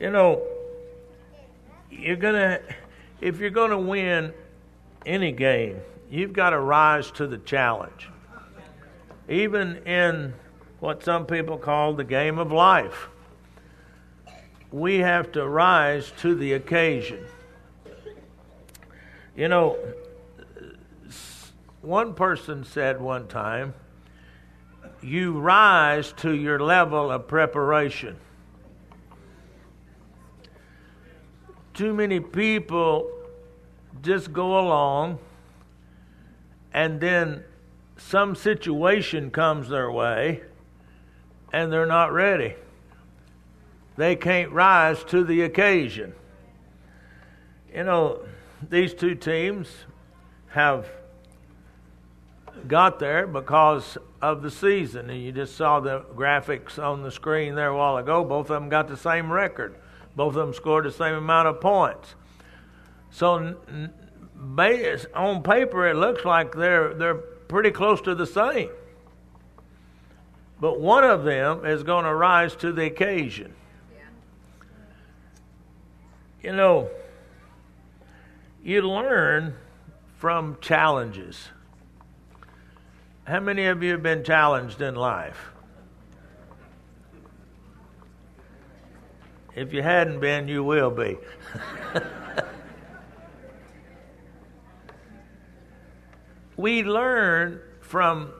You know, you're going to, if you're going to win any game, you've got to rise to the challenge. Even in what some people call the game of life, we have to rise to the occasion. You know, one person said one time, you rise to your level of preparation. Too many people just go along and then some situation comes their way and they're not ready. They can't rise to the occasion. You know, these two teams have got there because of the season. And you just saw the graphics on the screen there a while ago. Both of them got the same record, both of them scored the same amount of points. So, on paper, it looks like they're, they're pretty close to the same. But one of them is going to rise to the occasion. You know, you learn from challenges. How many of you have been challenged in life? If you hadn't been, you will be. we learn from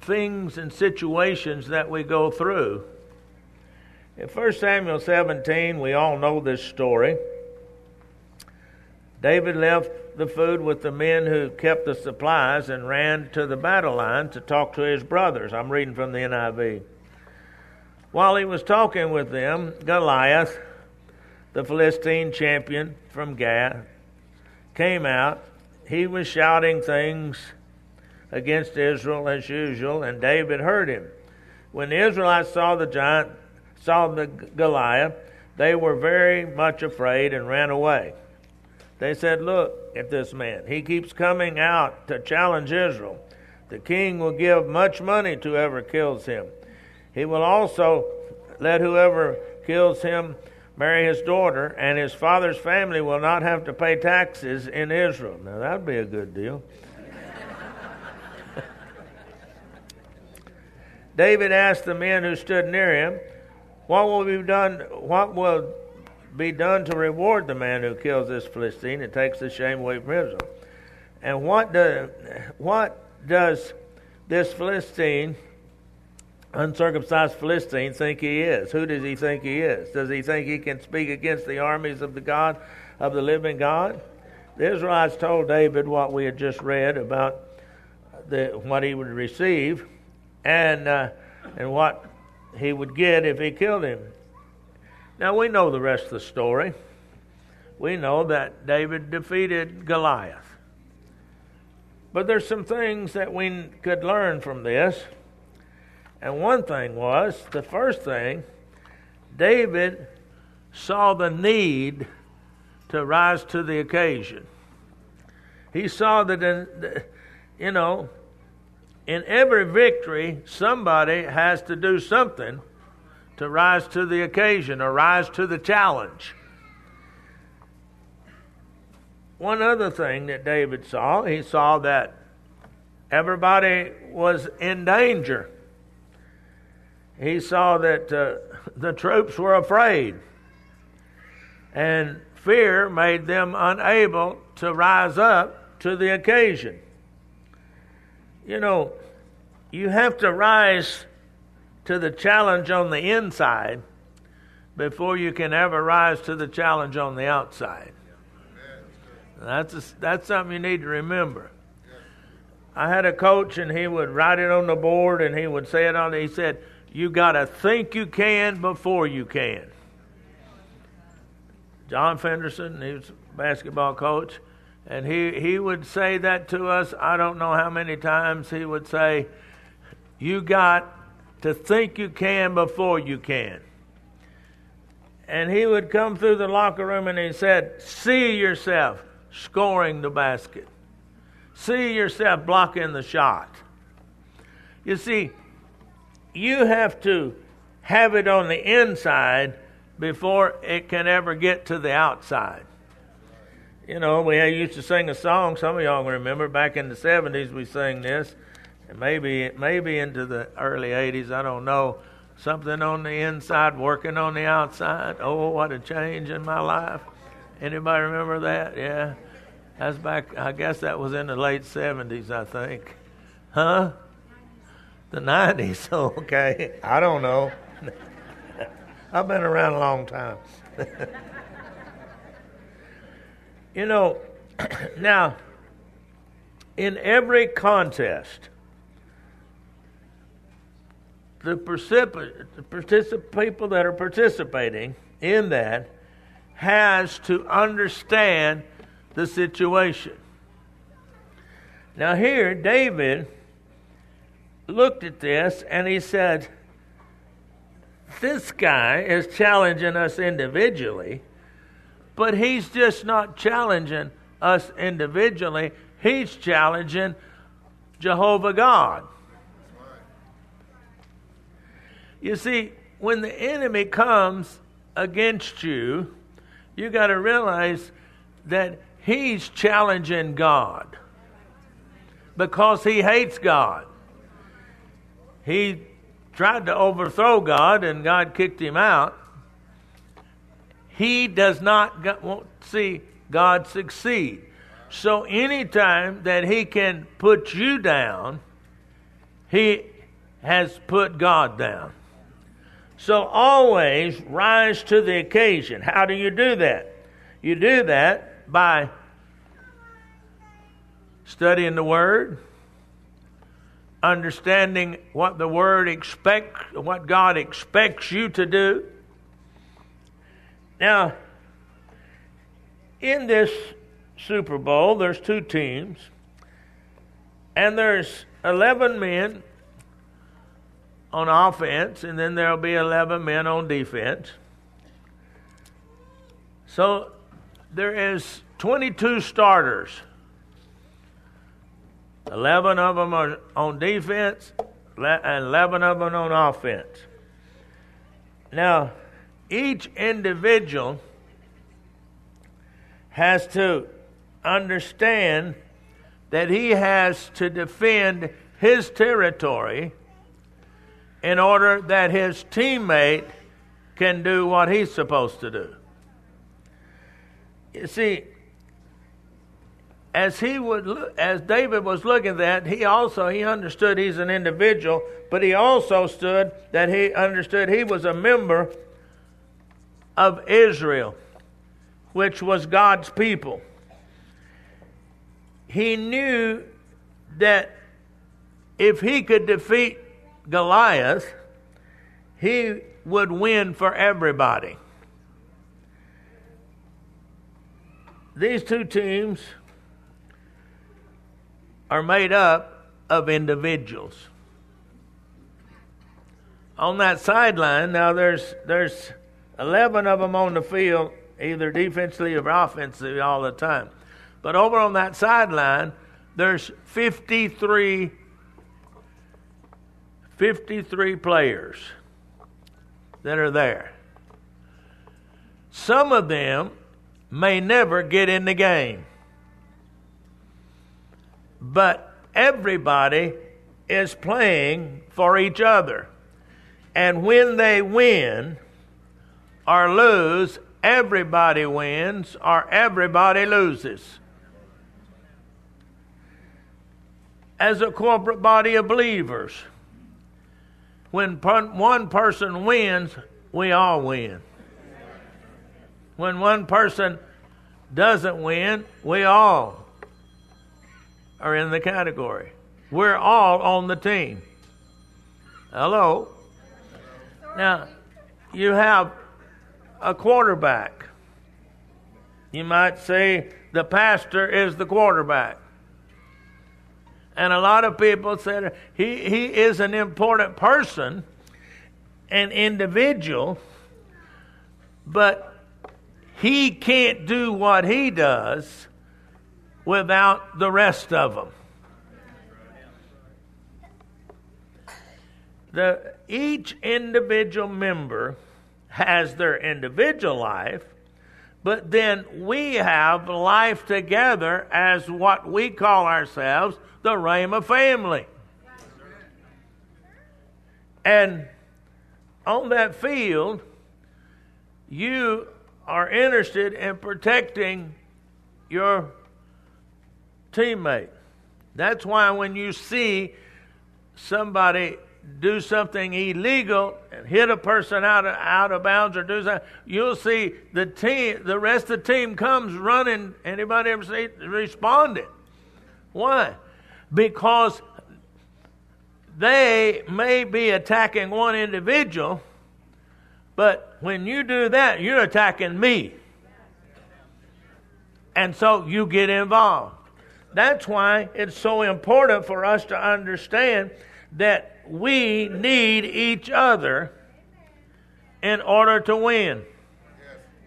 things and situations that we go through. In 1 Samuel 17, we all know this story. David left the food with the men who kept the supplies and ran to the battle line to talk to his brothers. I'm reading from the NIV. While he was talking with them, Goliath, the Philistine champion from Gath, came out. He was shouting things against Israel as usual, and David heard him. When the Israelites saw the giant, saw the Goliath, they were very much afraid and ran away. They said, Look at this man. He keeps coming out to challenge Israel. The king will give much money to whoever kills him. He will also let whoever kills him marry his daughter, and his father's family will not have to pay taxes in Israel. Now, that'd be a good deal. David asked the men who stood near him, What will be done? What will be done to reward the man who kills this Philistine and takes the shame away from Israel. And what, do, what does this Philistine, uncircumcised Philistine, think he is? Who does he think he is? Does he think he can speak against the armies of the God, of the living God? The Israelites told David what we had just read about the, what he would receive and, uh, and what he would get if he killed him. Now we know the rest of the story. We know that David defeated Goliath. But there's some things that we could learn from this. And one thing was the first thing, David saw the need to rise to the occasion. He saw that, in, you know, in every victory, somebody has to do something to rise to the occasion or rise to the challenge. One other thing that David saw, he saw that everybody was in danger. He saw that uh, the troops were afraid, and fear made them unable to rise up to the occasion. You know, you have to rise to the challenge on the inside before you can ever rise to the challenge on the outside. That's, a, that's something you need to remember. I had a coach, and he would write it on the board, and he would say it on. He said, "You got to think you can before you can." John Fenderson, he was a basketball coach, and he he would say that to us. I don't know how many times he would say, "You got to think you can before you can. And he would come through the locker room and he said, See yourself scoring the basket. See yourself blocking the shot. You see, you have to have it on the inside before it can ever get to the outside. You know, we used to sing a song. Some of y'all remember back in the '70s we sang this, and maybe maybe into the early '80s. I don't know. Something on the inside, working on the outside. Oh, what a change in my life! Anybody remember that? Yeah, that's back. I guess that was in the late '70s. I think, huh? The '90s. okay, I don't know. I've been around a long time. you know, now, in every contest, the particip- people that are participating in that has to understand the situation. Now, here, David looked at this and he said, this guy is challenging us individually, but he's just not challenging us individually. He's challenging Jehovah God. You see, when the enemy comes against you, you got to realize that he's challenging God because he hates God. He tried to overthrow God and God kicked him out, he does not won't see God succeed. So anytime that he can put you down, he has put God down. So always rise to the occasion. How do you do that? You do that by studying the Word, understanding what the word expects, what God expects you to do. Now, in this Super Bowl, there's two teams, and there's 11 men on offense, and then there'll be 11 men on defense. So there is 22 starters 11 of them are on defense, and 11 of them on offense. Now, each individual has to understand that he has to defend his territory in order that his teammate can do what he's supposed to do. You see, as he would as David was looking at that, he also he understood he's an individual, but he also stood that he understood he was a member of Israel, which was God's people. He knew that if he could defeat Goliath, he would win for everybody. These two teams are made up of individuals. On that sideline, now there's there's 11 of them on the field, either defensively or offensively all the time. But over on that sideline, there's 53 53 players that are there. Some of them may never get in the game but everybody is playing for each other. And when they win or lose, everybody wins or everybody loses. As a corporate body of believers, when one person wins, we all win. When one person doesn't win, we all are in the category. We're all on the team. Hello? Now, you have a quarterback. You might say the pastor is the quarterback. And a lot of people said he, he is an important person, an individual, but he can't do what he does without the rest of them. The, each individual member has their individual life, but then we have life together as what we call ourselves the Rhema family. And on that field, you are interested in protecting your teammate. That's why when you see somebody do something illegal and hit a person out of, out of bounds or do something, you'll see the team, the rest of the team comes running. Anybody ever see responded? Why? Because they may be attacking one individual, but when you do that, you're attacking me. And so you get involved. That's why it's so important for us to understand that we need each other in order to win.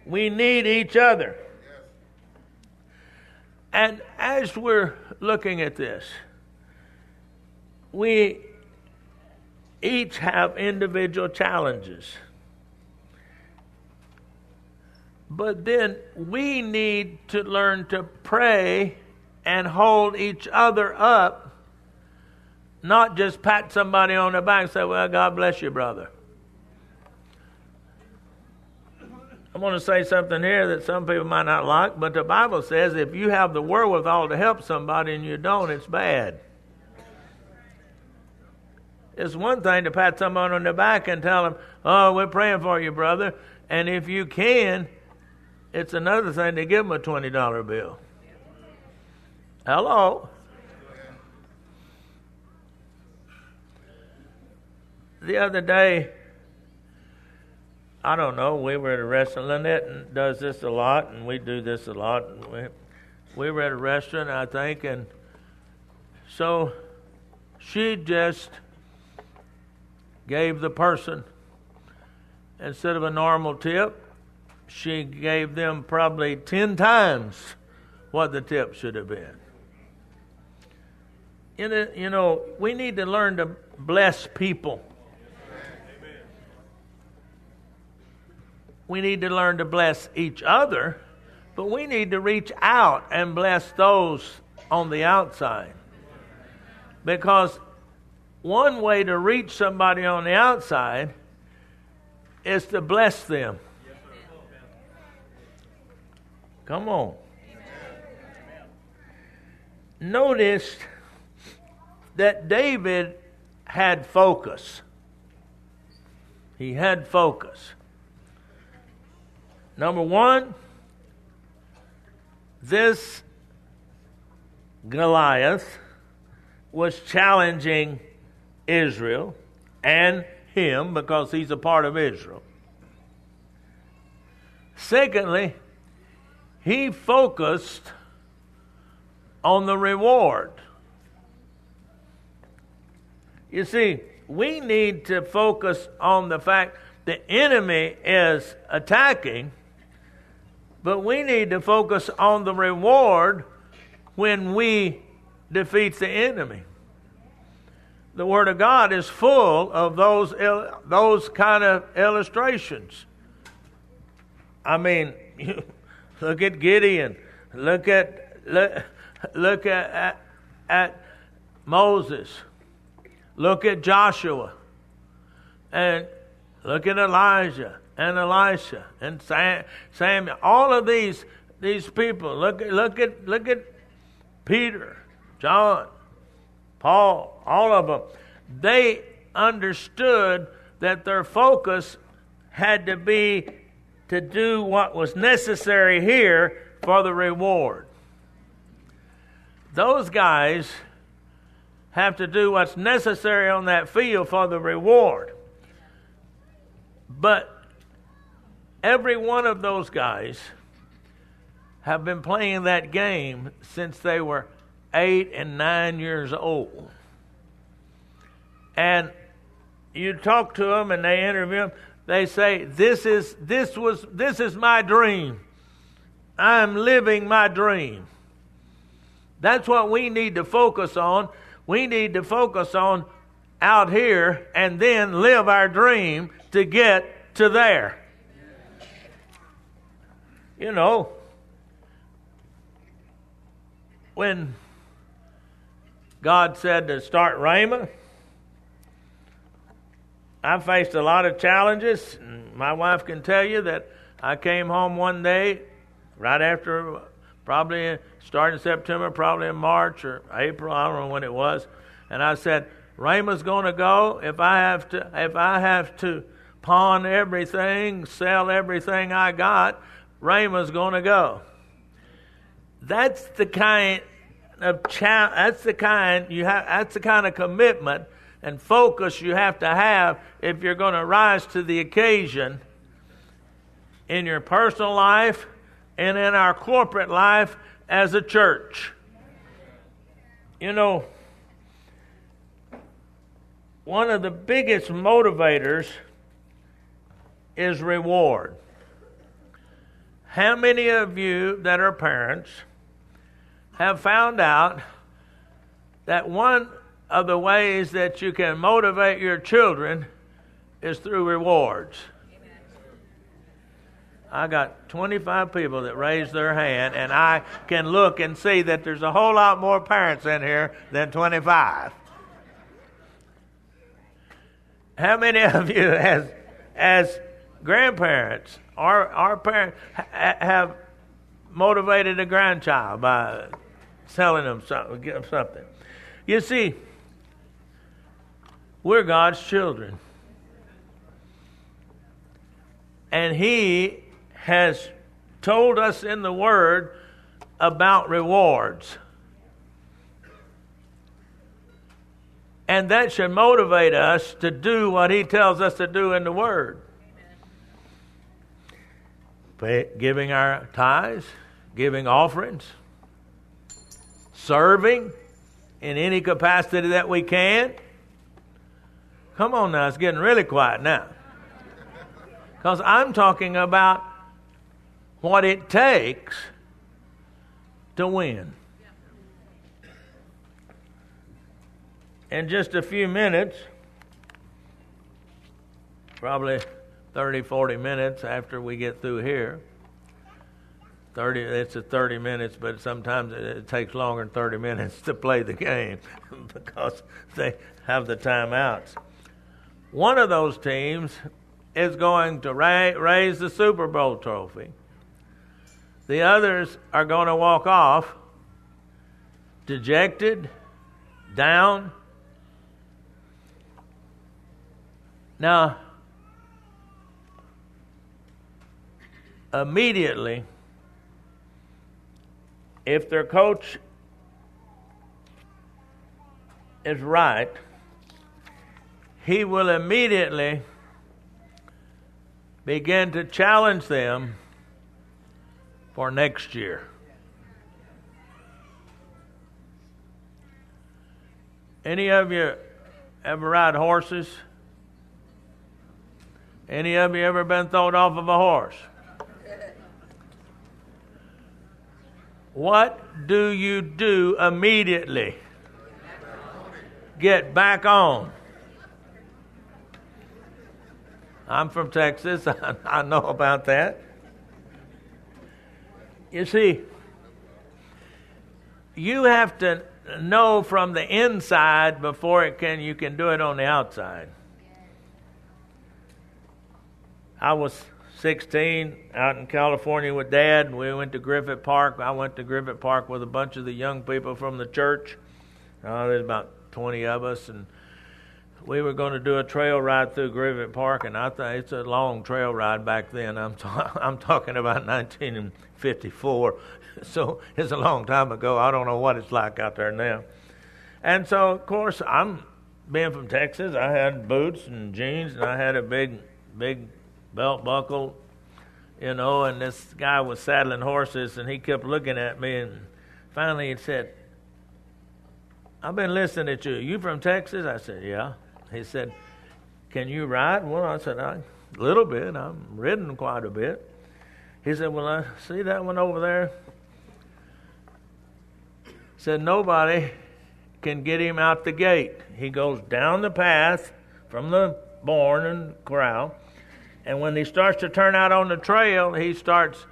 We need each other. And as we're looking at this, we each have individual challenges. But then we need to learn to pray and hold each other up, not just pat somebody on the back and say, Well, God bless you, brother. I'm going to say something here that some people might not like, but the Bible says if you have the wherewithal to help somebody and you don't, it's bad. It's one thing to pat someone on the back and tell them, Oh, we're praying for you, brother. And if you can, it's another thing to give them a $20 bill. Hello? The other day, I don't know, we were at a restaurant. Lynette does this a lot, and we do this a lot. We, we were at a restaurant, I think, and so she just gave the person, instead of a normal tip, she gave them probably 10 times what the tip should have been. You know, you know we need to learn to bless people. We need to learn to bless each other, but we need to reach out and bless those on the outside. Because one way to reach somebody on the outside is to bless them. Come on. Notice that David had focus. He had focus. Number one, this Goliath was challenging Israel and him because he's a part of Israel. Secondly, he focused on the reward. You see, we need to focus on the fact the enemy is attacking, but we need to focus on the reward when we defeat the enemy. The Word of God is full of those, those kind of illustrations. I mean, look at Gideon, look at, look, look at, at, at Moses, look at Joshua, and look at Elijah and Elisha and Sam, Samuel. All of these these people. Look look at look at Peter, John, Paul, all of them, they understood that their focus had to be to do what was necessary here for the reward. Those guys have to do what's necessary on that field for the reward. But every one of those guys have been playing that game since they were eight and nine years old. And you talk to them and they interview them, they say, This is this was this is my dream. I'm living my dream. That's what we need to focus on. We need to focus on out here and then live our dream to get to there. You know, when God said to start Rhema, I faced a lot of challenges. My wife can tell you that I came home one day, right after, probably starting September, probably in March or April, I don't know when it was, and I said, Rhema's going to go. If I have to, if I have to pawn everything, sell everything I got, Rhema's going to go. That's the kind of cha- that's the kind you have. That's the kind of commitment and focus you have to have if you're going to rise to the occasion in your personal life and in our corporate life as a church. You know, one of the biggest motivators is reward. How many of you that are parents have found out that one of the ways that you can motivate your children is through rewards? I got 25 people that raised their hand, and I can look and see that there's a whole lot more parents in here than 25. How many of you, as as grandparents, our our parents ha- have motivated a grandchild by selling them something, give them something? You see, we're God's children, and He has told us in the Word about rewards. And that should motivate us to do what He tells us to do in the Word. Pay, giving our tithes, giving offerings, serving in any capacity that we can. Come on now, it's getting really quiet now. Because I'm talking about what it takes to win. In just a few minutes, probably 30, 40 minutes after we get through here, 30 it's a 30 minutes but sometimes it takes longer than 30 minutes to play the game because they have the timeouts one of those teams is going to ra- raise the super bowl trophy the others are going to walk off dejected, down. Now, immediately, if their coach is right, he will immediately begin to challenge them for next year. Any of you ever ride horses? Any of you ever been thrown off of a horse? What do you do immediately? Get back on. I'm from Texas. I know about that. You see, you have to know from the inside before it can you can do it on the outside. I was 16 out in California with dad. And we went to Griffith Park. I went to Griffith Park with a bunch of the young people from the church. Uh, there's about 20 of us and we were going to do a trail ride through Griffith Park, and I think it's a long trail ride back then. I'm ta- I'm talking about 1954, so it's a long time ago. I don't know what it's like out there now. And so, of course, I'm being from Texas. I had boots and jeans, and I had a big, big belt buckle, you know. And this guy was saddling horses, and he kept looking at me, and finally he said. I've been listening to you. You from Texas? I said, Yeah. He said, Can you ride? Well, I said, A little bit. I'm ridden quite a bit. He said, Well, I see that one over there? Said, Nobody can get him out the gate. He goes down the path from the barn and corral. And when he starts to turn out on the trail, he starts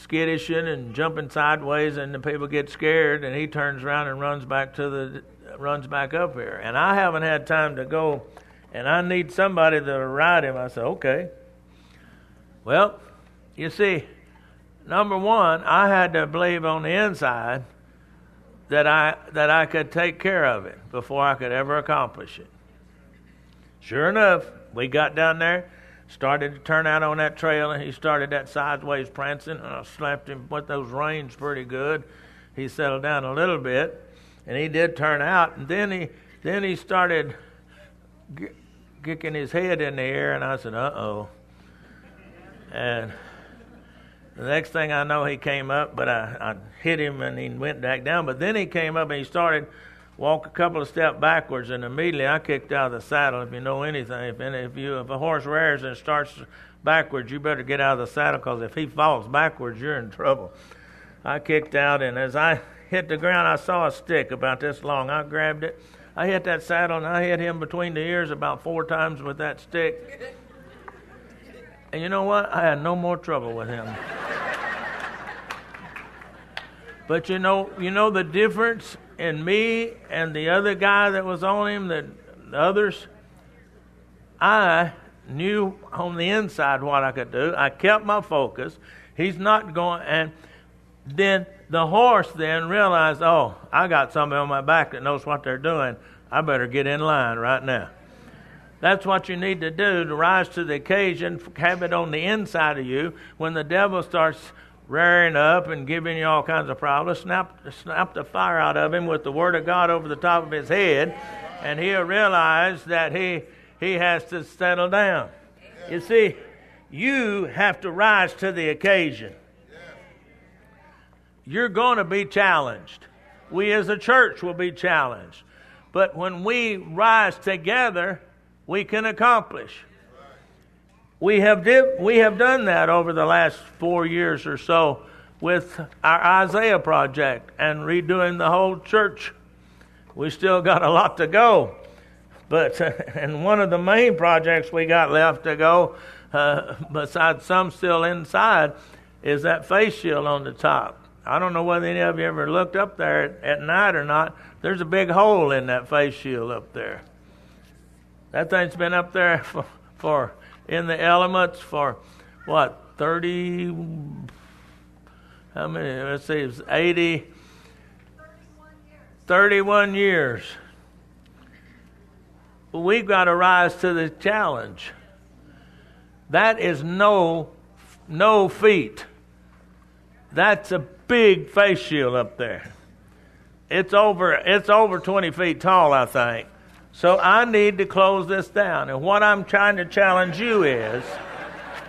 skiddishing and jumping sideways, and the people get scared, and he turns around and runs back to the runs back up here. And I haven't had time to go, and I need somebody to ride him. I said, okay. Well, you see, number one, I had to believe on the inside that I that I could take care of it before I could ever accomplish it. Sure enough, we got down there, started to turn out on that trail, and he started that sideways prancing, and I slapped him with those reins pretty good. He settled down a little bit, and he did turn out, and then he then he started g- kicking his head in the air, and I said, "Uh oh." And the next thing I know, he came up, but I, I hit him and he went back down. But then he came up and he started walk a couple of steps backwards, and immediately I kicked out of the saddle. If you know anything, if if you if a horse rears and starts backwards, you better get out of the saddle because if he falls backwards, you're in trouble. I kicked out, and as I hit the ground, I saw a stick about this long. I grabbed it. I hit that saddle, and I hit him between the ears about four times with that stick. And you know what? I had no more trouble with him. but you know, you know the difference in me and the other guy that was on him, the, the others. I knew on the inside what I could do. I kept my focus. He's not going, and then the horse then realized, oh, I got somebody on my back that knows what they're doing. I better get in line right now. That's what you need to do to rise to the occasion, have it on the inside of you. When the devil starts rearing up and giving you all kinds of problems, snap, snap the fire out of him with the Word of God over the top of his head, and he'll realize that he, he has to settle down. You see, you have to rise to the occasion. You're going to be challenged. We as a church will be challenged. But when we rise together, we can accomplish. We have, did, we have done that over the last four years or so with our Isaiah project and redoing the whole church. We still got a lot to go. But, and one of the main projects we got left to go, uh, besides some still inside, is that face shield on the top. I don't know whether any of you ever looked up there at, night or not. There's a big hole in that face shield up there. That thing's been up there for, for in the elements for what, 30, how many? Let's see, it's 80, 31 years. We've got to rise to the challenge. That is no, no feat. That's a big face shield up there. It's over, it's over 20 feet tall, I think. So I need to close this down. And what I'm trying to challenge you is,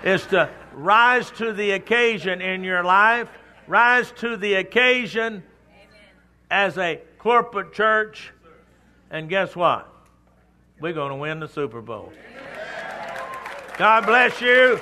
is to rise to the occasion in your life, rise to the occasion as a corporate church, and guess what? We're going to win the Super Bowl. God bless you.